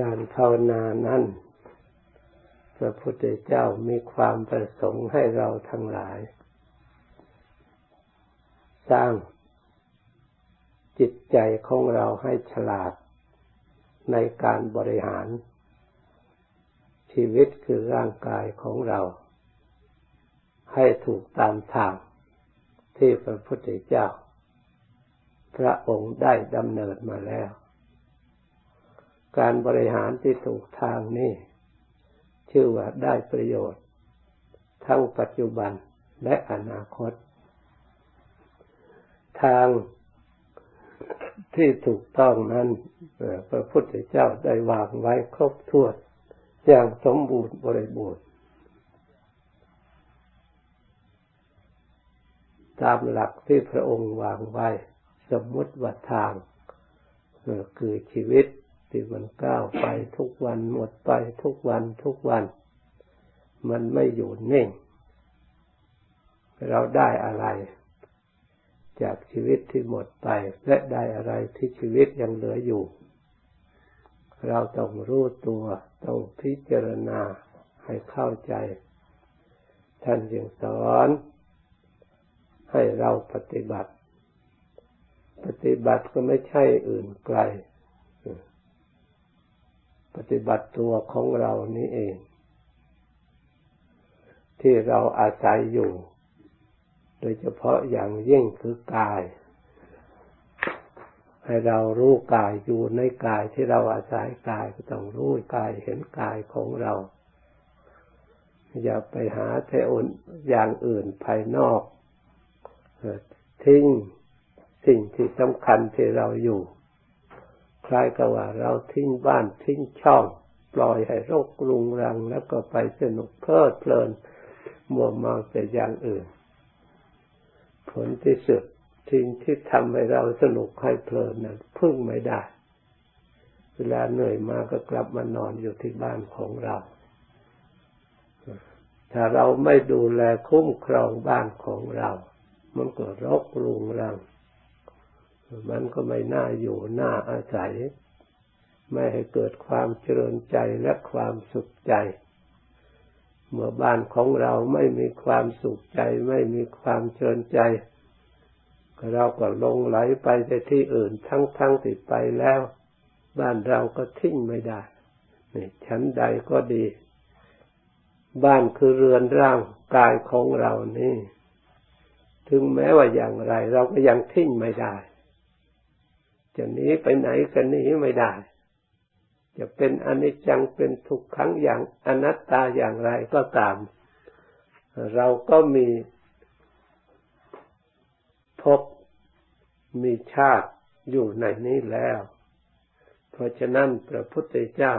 การภาวนานั้น พระพุทธเจ้ามีความประสงค์ให้เราทั้งหลาย สร้างจิตใจของเราให้ฉลาดในการบริหาร ชีวิตคือร่างกายของเรา ให้ถูกตามทางที่พระพุทธเจ้า พระองค์ได้ดำเนินมาแล้ว การบริหารที่ถูกทางนี้ชื่อว่าได้ประโยชน์ ทั้งปัจจุบันและอนาคต ทางที่ถูกต้องนั้นพระพุทธเจ้าได้วางไว้ครบถ้วนอย่างสมบูรณ์บริบูรณ์ ตามหลักที่พระองค์วางไว้ สมมติว่าทางคือชีวิต ที่มันก้าวไปทุกวันหมดไปทุกวันทุกวัน มันไม่อยู่นิ่ง เราได้อะไร จากชีวิตที่หมดไป และได้อะไรที่ชีวิตยังเหลืออยู่ เราต้องรู้ตัว ต้องพิจารณาให้เข้าใจ ท่านยังสอน ให้เราปฏิบัติ ปฏิบัติก็ไม่ใช่อื่นไกล ปฏิบัติตัวของเรานี่เอง ที่เราอาศัยอยู่ โดยเฉพาะอย่างยิ่งคือกาย ให้เรารู้กายอยู่ในกายที่เราอาศัยกายก็ต้องรู้กายเห็นกายของเรา อย่าไปหาเทอนอย่างอื่นภายนอกทิ้งสิ่งที่สำคัญที่เราอยู่ คล้ายกับว่าเราทิ้งบ้านทิ้งช่อง ปล่อยให้รกรุงรัง แล้วก็ไปสนุกเพลิดเพลินมัวเมาแต่อย่างอื่น ผลที่สุดสิ่งที่ทำให้เราสนุกให้เพลินนั้นพึ่งไม่ได้ เวลาเหนื่อยมาก็กลับมานอนอยู่ที่บ้านของเรา ถ้าเราไม่ดูแลคุ้มครองบ้านของเรา มันก็รกรุงรัง มันก็ไม่น่าอยู่น่าอาศัย ไม่ให้เกิดความเจริญใจและความสุขใจ เมื่อบ้านของเราไม่มีความสุขใจ ไม่มีความเชิญใจเราก็ลงไหลไปในที่อื่นทั้งทั้งติดไปแล้ว บ้านเราก็ทิ้งไม่ได้นี่ชั้นใดก็ดี บ้านคือเรือนร่างกายของเรานี่ ถึงแม้ว่าอย่างไร เราก็ยังทิ้งไม่ได้ จะหนีไปไหนก็หนีไม่ได้ จะเป็นอนิจจังเป็นทุกขังอย่างอนัตตาอย่างไรก็ตาม เราก็มีพบมีชาติอยู่ในนี้แล้ว เพราะฉะนั้นพระพุทธเจ้า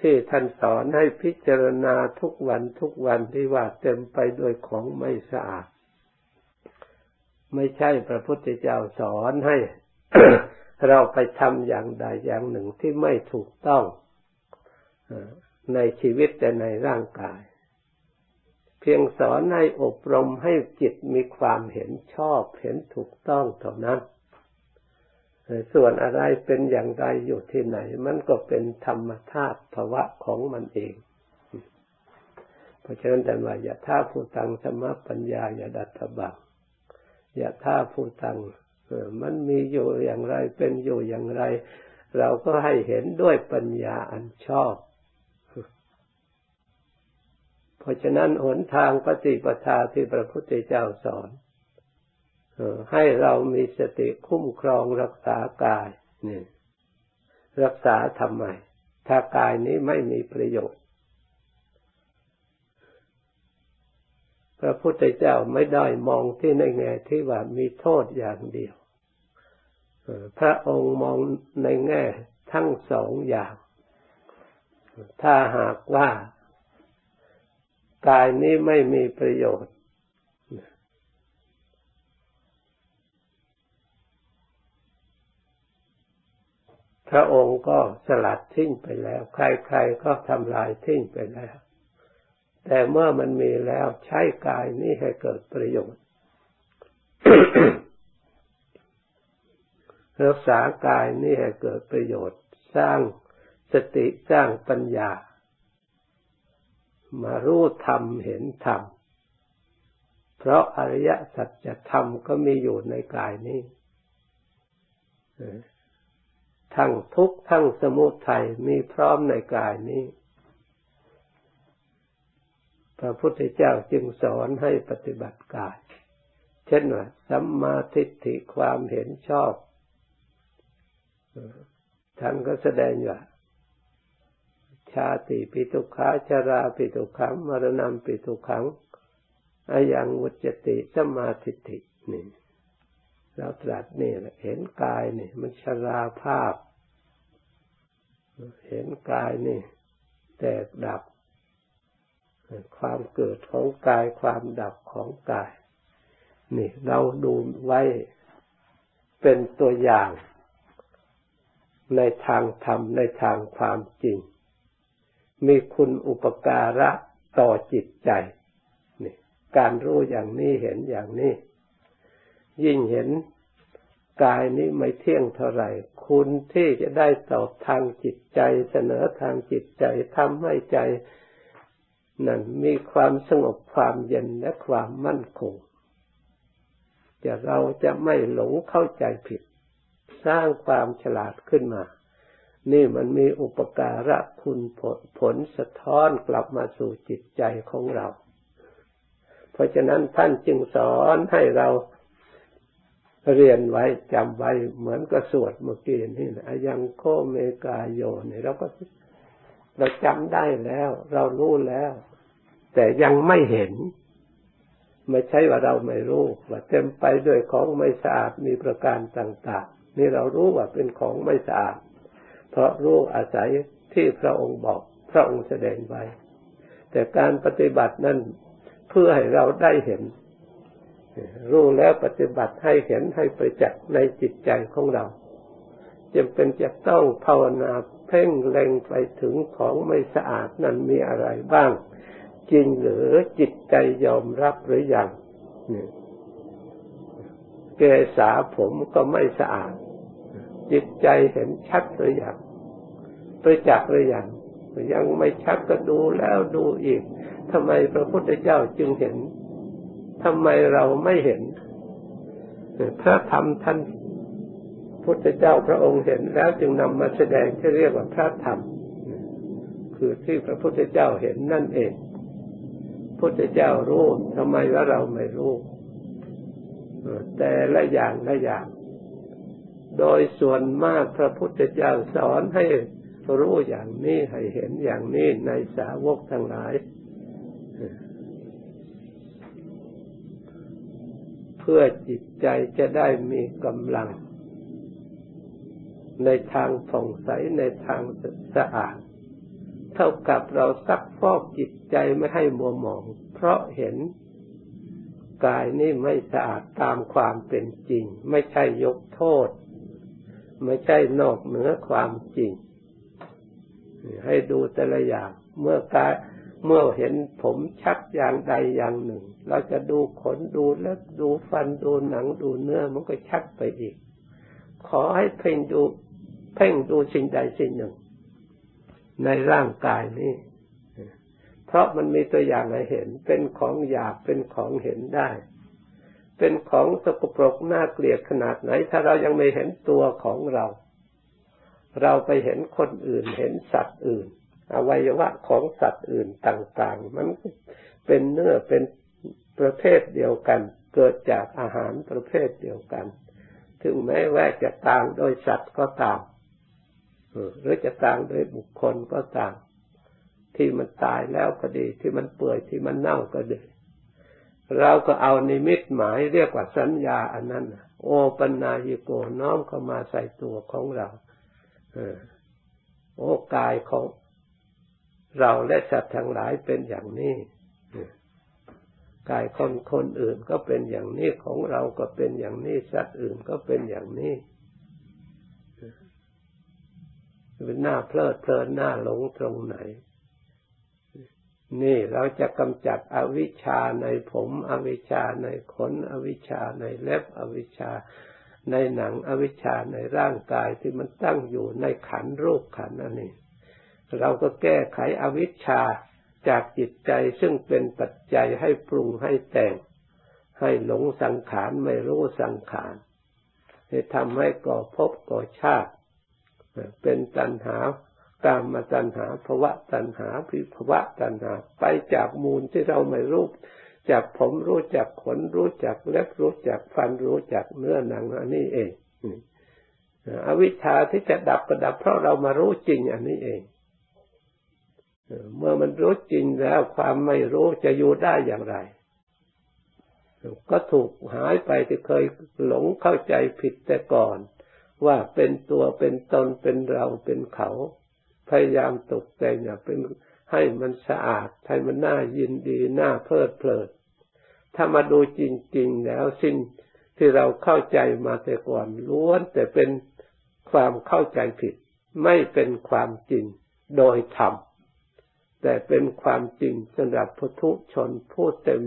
ที่ท่านสอนให้พิจารณาทุกวันทุกวันที่ว่าเต็มไปด้วยของไม่สะอาด ไม่ใช่พระพุทธเจ้าสอนให้ เราไปทำอย่างใดอย่างหนึ่งที่ไม่ถูกต้องในชีวิตแต่ในร่างกาย เพียงสอนให้อบรมให้จิตมีความเห็นชอบเห็นถูกต้องเท่านั้น ส่วนอะไรเป็นอย่างไรอยู่ที่ไหน มันก็เป็นธรรมธาตุภาวะของมันเอง เพราะฉะนั้นแต่ว่าอย่าท่าผู้ตังสมปัญญาอย่าดัตบัง ย่าท่าผู้ตังมันมีอยู่อย่างไรเป็นอยู่อย่างไร เราก็ให้เห็นด้วยปัญญาอันชอบ เพราะฉะนั้นหนทางปฏิปทาที่พระพุทธเจ้าสอนให้เรามีสติคุ้มครองรักษากายนี่รักษาทำไม ถ้ากายนี้ไม่มีประโยชน์ พระพุทธเจ้าไม่ได้มองที่ในแง่ที่ว่ามีโทษอย่างเดียวพระองค์มองในแง่ทั้งสองอย่าง ถ้าหากว่ากายนี้ไม่มีประโยชน์ พระองค์ก็สลัดทิ้งไปแล้ว ใครๆก็ทำลายทิ้งไปแล้ว แต่เมื่อมันมีแล้วใช้กายนี้ให้เกิดประโยชน์ รักษากายนี่ให้เกิดประโยชน์ สร้างสติสร้างปัญญา มารู้ธรรมเห็นธรรม เพราะอริยสัจธรรมก็มีอยู่ในกายนี้ทั้งทุกข์ทั้งสมุทัยมีพร้อมในกายนี้ พระพุทธเจ้าจึงสอนให้ปฏิบัติกาย เช่นว่าสัมมาทิฏฐิความเห็นชอบท่านก็แสดงว่าชาติปิทุขาชาราปิทุขังมรณะปิทุขังอายังวุจติสมาธิินี่เราตรัสนี่แหละเห็นกายนี่ มันชราภาพ เห็นกายนี่ แตกดับ ความเกิดของกายความดับของกาย นี่เราดูไว้เป็นตัวอย่างในทางธรรมในทางความจริง มีคุณอุปการะต่อจิตใจนี่การรู้อย่างนี้เห็นอย่างนี้ ยิ่งเห็นกายนี้ไม่เที่ยงเท่าไหร่ คุณที่จะได้ตอบทางจิตใจ เสนอทางจิตใจทำให้ใจ นั้นมีความสงบความเย็นและความมั่นคงจะเราจะไม่หลงเข้าใจผิด สร้างความฉลาดขึ้นมา นี่มันมีอุปการะคุณผลผลสะท้อนกลับมาสู่จิตใจของเรา เพราะฉะนั้นท่านจึงสอนให้เราเรียนไว้จำไว้เหมือนกับสวดเมื่อกี้นี่นะยังโคเมกาโยนี่เราก็ เราจำได้แล้ว เรารู้แล้ว แต่ยังไม่เห็น ไม่ใช่ว่าเราไม่รู้ ว่าเต็มไปด้วยของไม่สะอาดมีประการต่าง ๆ นี่เรารู้ว่าเป็นของไม่สะอาด เพราะรู้อาศัยที่พระองค์บอก พระองค์แสดงไว้ แต่การปฏิบัตินั้นเพื่อให้เราได้เห็น รู้แล้วปฏิบัติให้เห็นให้ประจักษ์ในจิตใจของเราจำเป็นจะต้องภาวนา เพ่งเล็งไปถึงของไม่สะอาดนั้นมีอะไรบ้าง จริงหรือจิตใจยอมรับหรือยังเกษาผมก็ไม่สะอาด จิตใจเห็นชัดหรือยังประจักษ์หรือยังยังไม่ชัดก็ดูแล้วดูอีกทำไมพระพุทธเจ้าจึงเห็นทำไมเราไม่เห็นพระธรรมท่าน พุทธเจ้าพระองค์เห็นแล้วจึงนำมาแสดงที่เรียกว่าพระธรรม คือที่พระพุทธเจ้าเห็นนั่นเอง พุทธเจ้ารู้ทำไมว่าเราไม่รู้แต่ละอย่างละอย่าง โดยส่วนมากพระพุทธเจ้าสอนให้รู้อย่างนี้ให้เห็นอย่างนี้ในสาวกทั้งหลาย เพื่อจิตใจจะได้มีกำลัง ในทางผ่องใสในทางสะอาด เท่ากับเราซักฟอกจิตใจไม่ให้มัวหมอง เพราะเห็นกายนี่ไม่สะอาดตามความเป็นจริง ไม่ใช่ยกโทษ ไม่ใช่นอกเหนือความจริง ให้ดูแต่ละอย่างเมื่อกายเมื่อเห็นผมชัดอย่างใดอย่างหนึ่ง เราจะดูขนดูเล็บดูฟันดูหนังดูเนื้อมันก็ชัดไปอีก ขอให้เพ่งดู เพ่งดูสิ่งใดสิ่งหนึ่ง ในร่างกายนี้ เพราะมันมีตัวอย่างให้เห็น เป็นของหยาบเป็นของเห็นได้ เป็นของสกปรกน่าเกลียดขนาดไหน ถ้าเรายังไม่เห็นตัวของเรา เราไปเห็นคนอื่นเห็นสัตว์อื่น อวัยวะของสัตว์อื่นต่าง ๆ มันเป็นเนื้อเป็นประเภทเดียวกัน เกิดจากอาหารประเภทเดียวกัน ถึงแม้ว่าจะต่างโดยสัตว์ก็ตาม หรือจะต่างโดยบุคคลก็ต่ามที่มันตายแล้วก็ดี ที่มันเปื่อยที่มันเน่าก็ดี เราก็เอานิมิตหมายเรียกว่าสัญญาอันนั้นโอปัญญาหิโกน้อมเข้ามาใส่ตัวของเราโอกายของเราและสัตว์ทั้งหลายเป็นอย่างนี้กายคนคนอื่นก็เป็นอย่างนี้ของเราก็เป็นอย่างนี้สัตว์อื่นก็เป็นอย่างนี้ เป็นหน้าเพลิดเพลินหน้าหลงตรงไหน นี่เราจะกำจัดอวิชชาในผม อวิชชาในขน อวิชชาในเล็บ อวิชชาในหนังอวิชชาในร่างกายที่มันตั้งอยู่ในขันรูปขันอันนี้เราก็แก้ไขอวิชชาจากจิตใจซึ่งเป็นปัจจัยให้ปรุงให้แต่ง ให้หลงสังขารไม่รู้สังขารให้ทำให้ก่อภพก่อชาติ เป็นตัณหากามมาตัณหาภวะตัณหาภิภวะตัณหา ไปจากมูลที่เราไม่รู้จากผมรู้จักขนรู้จักเล็บรู้จักฟันรู้จักเนื้อหนังอันนี้เองอวิชชาที่จะดับก็ดับเพราะเรามารู้จริงอันนี้เอง เมื่อมันรู้จริงแล้วความไม่รู้จะอยู่ได้อย่างไร ก็ถูกหายไปที่เคยหลงเข้าใจผิดแต่ก่อน ว่าเป็นตัวเป็นตนเป็นเราเป็นเขา พยายามตกแต่งเป็นให้มันสะอาดให้มันน่ายินดีน่าเพลิดเพลินถ้ามาดูจริง ๆ แล้วสิ่งที่เราเข้าใจมาแต่ก่อนล้วน แต่เป็นความเข้าใจผิด ไม่เป็นความจริงโดยธรรมแต่เป็นความจริงสำหรับพุทุชนผู้เต็ม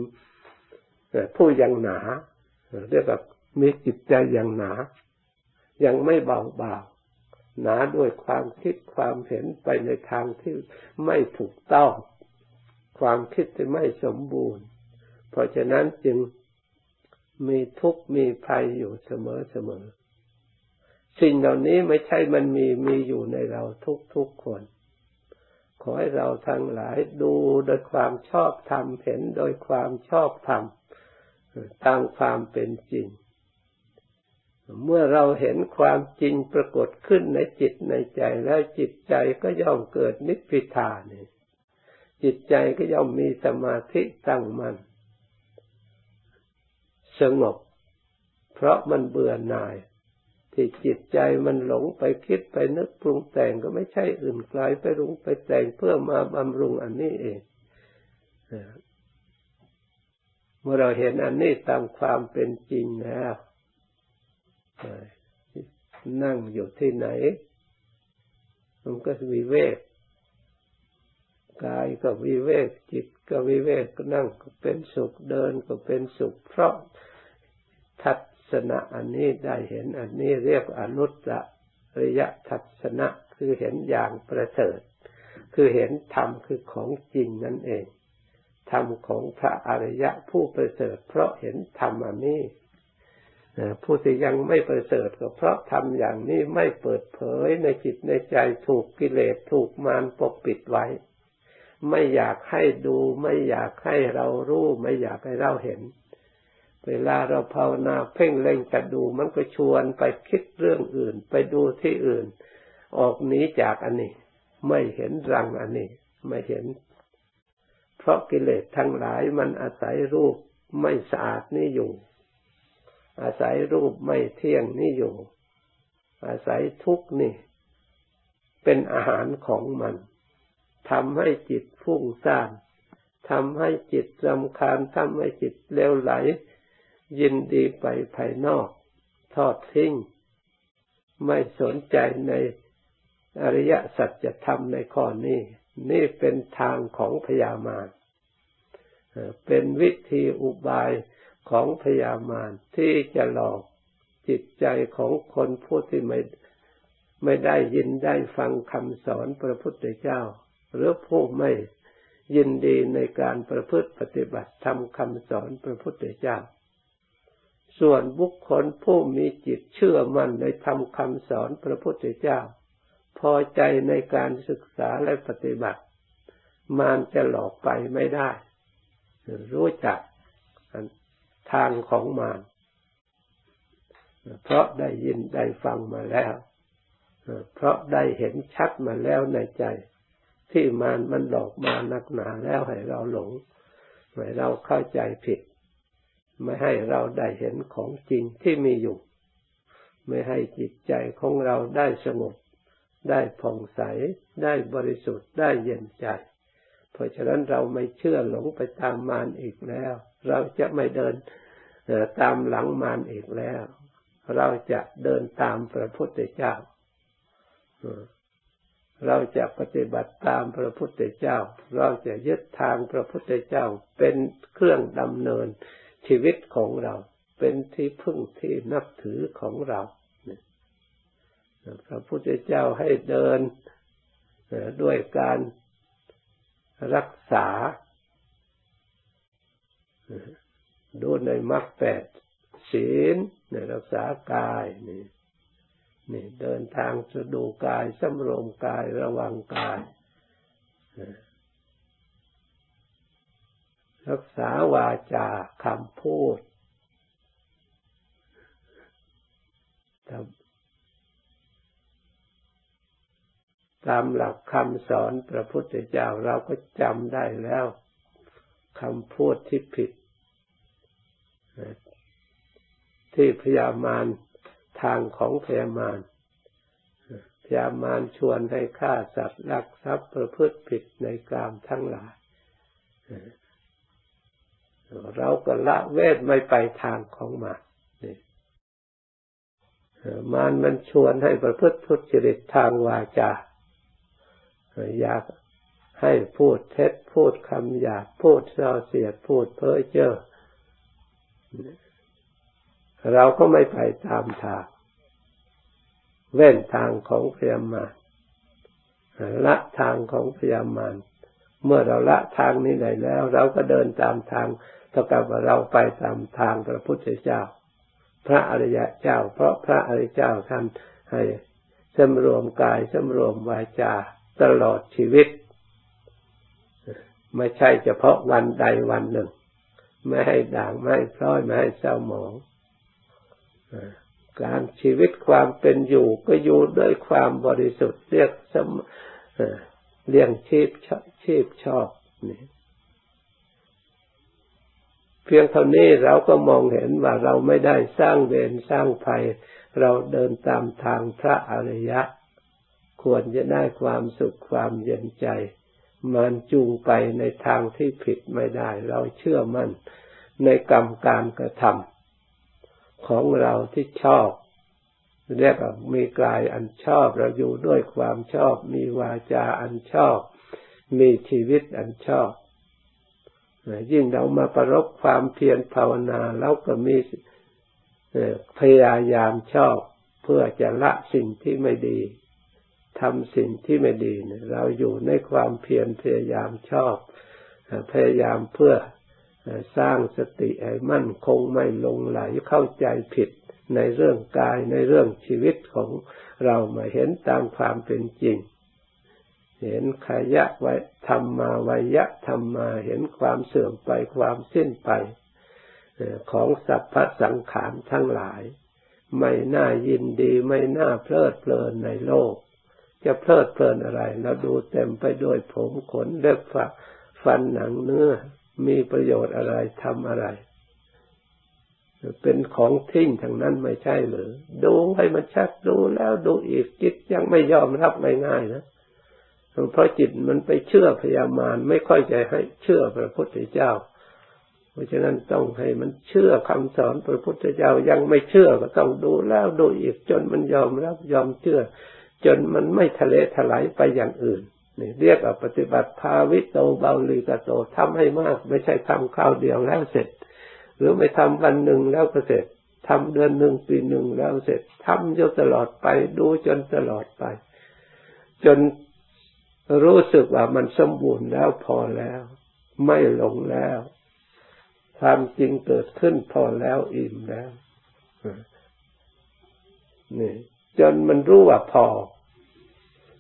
ผู้ยังหนาเรียกว่ามีจิตใจยังหนา ยังไม่เบาบางหนาด้วยความคิดความเห็นไปในทางที่ไม่ถูกต้อง ความคิดที่ไม่สมบูรณ์ เพราะฉะนั้นจึงมีทุกข์มีภัยอยู่เสมอเสมอ สิ่งเหล่านี้ไม่ใช่มันมีมีอยู่ในเราทุกทุกคน ขอให้เราทั้งหลายดูโดยความชอบธรรมเห็นโดยความชอบธรรมตามความเป็นจริง เมื่อเราเห็นความจริงปรากฏขึ้นในจิตในใจแล้วจิตใจก็ย่อมเกิดนิพพิทานี่จิตใจก็ย่อมมีสมาธิตั้งมัน่นสงบ เพราะมันเบื่อหน่าย ที่จิตใจมันหลงไปคิดไปนึกปรุงแต่งก็ไม่ใช่อื่นไกลไปรุงไปแต่งเพื่อมาบำรุงอันนี้เองเมื่อเราเห็นอันนี้ตามความเป็นจริงแล้ว นั่งอยู่ที่ไหน มันก็วิเวกกายก็วิเวกจิตก็วิเวกก็นั่งก็เป็นสุขเดินก็เป็นสุข เพราะทัดสนะอันนี้ได้เห็นอันนี้เรียกอนุตตริยทัศนะคือเห็นอย่างประเสริฐคือเห็นธรรมคือของจริงนั่นเองธรรมของพระอริยะผู้ประเสริฐเพราะเห็นธรรมอันนี้ ผู้ที่ยังไม่ประเสริฐก็เพราะทำอย่างนี้ไม่เปิดเผยในจิตในใจถูกกิเลสถูกมารปกปิดไว้ ไม่อยากให้ดู ไม่อยากให้เรารู้ ไม่อยากให้เราเห็น เวลาเราภาวนาเพ่งเล็งจะดูมันก็ชวนไปคิดเรื่องอื่น ไปดูที่อื่น ออกหนีจากอันนี้ ไม่เห็นรังอันนี้ ไม่เห็น เพราะกิเลสทั้งหลายมันอาศัยรูปไม่สะอาดนี่อยู่ อาศัยรูปไม่เที่ยงนี่อยู่ อาศัยทุกนี่ เป็นอาหารของมันทำให้จิตฟุ้งซ่านทำให้จิตรำคาญทำให้จิตเลวไหล ยินดีไปภายนอก ทอดทิ้ง ไม่สนใจในอริยสัจธรรมในข้อนี้ นี่เป็นทางของพยามารเป็นวิธีอุบาย ของพยามารที่จะหลอกจิตใจของคนผู้ที่ไม่ไม่ได้ยินได้ฟังคำสอนพระพุทธเจ้า หรือผู้ไม่ยินดีในการประพฤติปฏิบัติทำคำสอนพระพุทธเจ้า ส่วนบุคคลผู้มีจิตเชื่อมั่นในธรรมคำสอนพระพุทธเจ้า พอใจในการศึกษาและปฏิบัติมานจะหลอกไปไม่ได้ รู้จัก ทางของมารเพราะได้ยินได้ฟังมาแล้ว เพราะได้เห็นชัดมาแล้วในใจ ที่มารมันหลอกมานักหนาแล้วให้เราหลงให้เราเข้าใจผิด ไม่ให้เราได้เห็นของจริงที่มีอยู่ ไม่ให้จิตใจของเราได้สงบได้ผ่องใส ได้บริสุทธิ์ได้เย็นใจ ราะฉะนั้นเราไม่เชื่อหลงไปตามมารอีกแล้ว เราจะไม่เดินตามหลังมารอีกแล้ว เราจะเดินตามพระพุทธเจ้า เราจะปฏิบัติตามพระพุทธเจ้า เราจะยึดทางพระพุทธเจ้าเป็นเครื่องดำเนินชีวิตของเรา เป็นที่พึ่งที่นับถือของเราพระพุทธเจ้าให้เดินด้วยการ รักษา ดูในมรรคแปดศีลในรักษากายนี่นี่เดินทางสะดูกายสำรวมกายระวังกาย รักษาวาจาคำพูด ตามหลักคำสอนพระพุทธเจ้าเราก็จำได้แล้วคำพูดที่ผิด ที่พยามารทางของพยามารพยามารชวนให้ฆ่าสัตว์ลักทรัพย์ประพฤติผิดในกามทั้งหลายเราก็ละเวทไม่ไปทางของมันมันมันชวนให้ประพฤติทุจริตทางวาจา อยากให้พูดเท็จพูดคำหยาบพูดเส่อเสียดพูดเพ้อเจ้อเราก็ไม่ไปตามทางเว้นทางของพยามารละทางของพยามารเมื่อเราละทางนี้ได้แล้ว เราก็เดินตามทางเท่ากับว่าเราไปตามทางพระพุทธเจ้า พระอริยเจ้า เพราะพระอริยเจ้าท่านให้สำรวมกายสำรวมวาจา ตลอดชีวิต ไม่ใช่เฉพาะวันใดวันหนึ่ง ไม่ให้ด่างไม่ให้พร้อยไม่ให้เศร้าหมองการชีวิตความเป็นอยู่ก็อยู่ด้วยความบริสุทธิ์เรียกสมเลี้ยงชีพชีพชอบนี่เพียงเท่านี้เราก็มองเห็นว่าเราไม่ได้สร้างเวรสร้างภัย เราเดินตามทางพระอริยะ ควรจะได้ความสุขความเย็นใจ มันจูงไปในทางที่ผิดไม่ได้ เราเชื่อมั่นในกรรมการกระทำของเราที่ชอบเรียกว่ามีกายอันชอบ เราอยู่ด้วยความชอบ มีวาจาอันชอบ มีชีวิตอันชอบยิ่งเรามาประรบความเพียรภาวนาแล้วก็มีพยายามชอบ เพื่อจะละสิ่งที่ไม่ดี ทำสิ่งที่ไม่ดีเราอยู่ในความเพียรพยายามชอบ พยายามเพื่อสร้างสติให้มั่นคงไม่ลงไหลเข้าใจผิดในเรื่องกายในเรื่องชีวิตของเรามาเห็นตามความเป็นจริง เห็นขยะไว้ทำมาวยะทำมาเห็นความเสื่อมไปความสิ้นไปของสัพพสังขารทั้งหลาย ไม่น่ายินดีไม่น่าเพลิดเพลินในโลก จะเพลิดเพลินอะไร เราดูเต็มไปด้วยผมขนเล็บฝักฟันหนังเนื้อ มีประโยชน์อะไรทำอะไร เป็นของทิ้งทางนั้นไม่ใช่หรือดูให้มันชัดดูแล้วดูอีกจิตยังไม่ยอมรับง่ายๆนะเพราะจิตมันไปเชื่อพยามารไม่ค่อยจะให้เชื่อพระพุทธเจ้า เพราะฉะนั้นต้องให้มันเชื่อคำสอนพระพุทธเจ้ายังไม่เชื่อก็ต้องดูแล้วดูอีกจนมันยอมรับยอมเชื่อ จนมันไม่ทะเลถลายไปอย่างอื่นนี่เรียกว่าปฏิบัติภาวิโตเบาลีกโตทำให้มาก ไม่ใช่ทำข้าวเดียวแล้วเสร็จ หรือไม่ทำวันหนึ่งแล้วก็เสร็จทำเดือนหนึ่งปีหนึ่งแล้วเสร็จทำจนตลอดไปดูจนตลอดไป จนรู้สึกว่ามันสมบูรณ์แล้วพอแล้ว ไม่หลงแล้วความจริงเกิดขึ้นพอแล้วอิ่มแล้วนี่ จนมันรู้ว่าพอ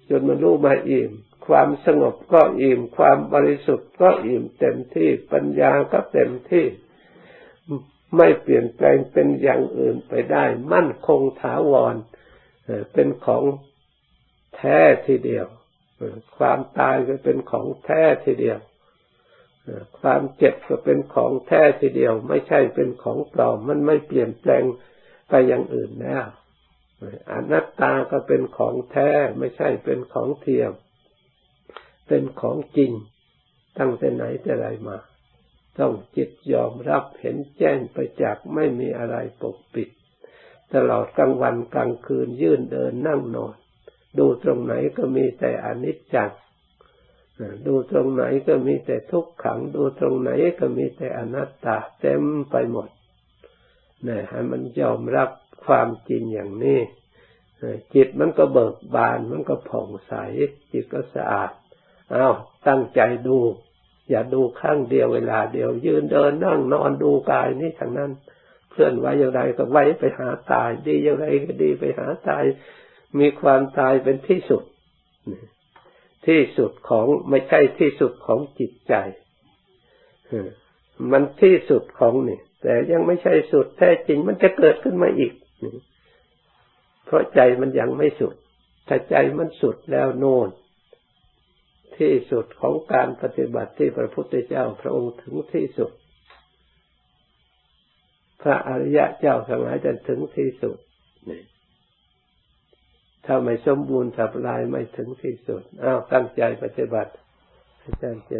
จนมันรู้มาอิ่ม ความสงบก็อิ่ม ความบริสุทธิ์ก็อิ่มเต็มที่ปัญญาก็เต็มที่ ไม่เปลี่ยนแปลงเป็นอย่างอื่นไปได้ มั่นคงถาวร เป็นของแท้ทีเดียว ความตายก็เป็นของแท้ทีเดียวความเจ็บก็เป็นของแท้ทีเดียว ไม่ใช่เป็นของปลอมมันไม่เปลี่ยนแปลงไปอย่างอื่นแล้ว อนัตตาก็เป็นของแท้ไม่ใช่เป็นของเทียม เป็นของจริง ตั้งแต่ไหนแต่ไรมา ต้องจิตยอมรับเห็นแจ้งไปจากไม่มีอะไรปกปิด ตลอดกลางวันกลางคืนยืนเดินนั่งนอน ดูตรงไหนก็มีแต่อนิจจังดูตรงไหนก็มีแต่ทุกขัง ดูตรงไหนก็มีแต่อนัตตาเต็มไปหมดนี่ให้มันยอมรับ ความจริงอย่างนี้จิตมันก็เบิกบาน มันก็ผ่องใส จิตก็สะอาดอ้าวตั้งใจดู อย่าดูข้างเดียวเวลาเดียว ยืนเดินนั่งนอนดูกายนี่ทางนั้น เคลื่อนไหวอย่างไรก็ไวไปหาตาย ดีอย่างไรก็ดีไปหาตาย มีความตายเป็นที่สุด ที่สุดของไม่ใช่ที่สุดของจิตใจมันที่สุดของนี่แต่ยังไม่ใช่สุดแท้จริงมันจะเกิดขึ้นมาอีก เพราะใจมันยังไม่สุด ถ้าใจมันสุดแล้วโน่น ที่สุดของการปฏิบัติที่พระพุทธเจ้าพระองค์ถึงที่สุด พระอริยะเจ้าทั้งหลายจะถึงที่สุดนี่ถ้าไม่สมบูรณ์สับลายไม่ถึงที่สุด อ้าวตั้งใจปฏิบัติอาจารย์เจ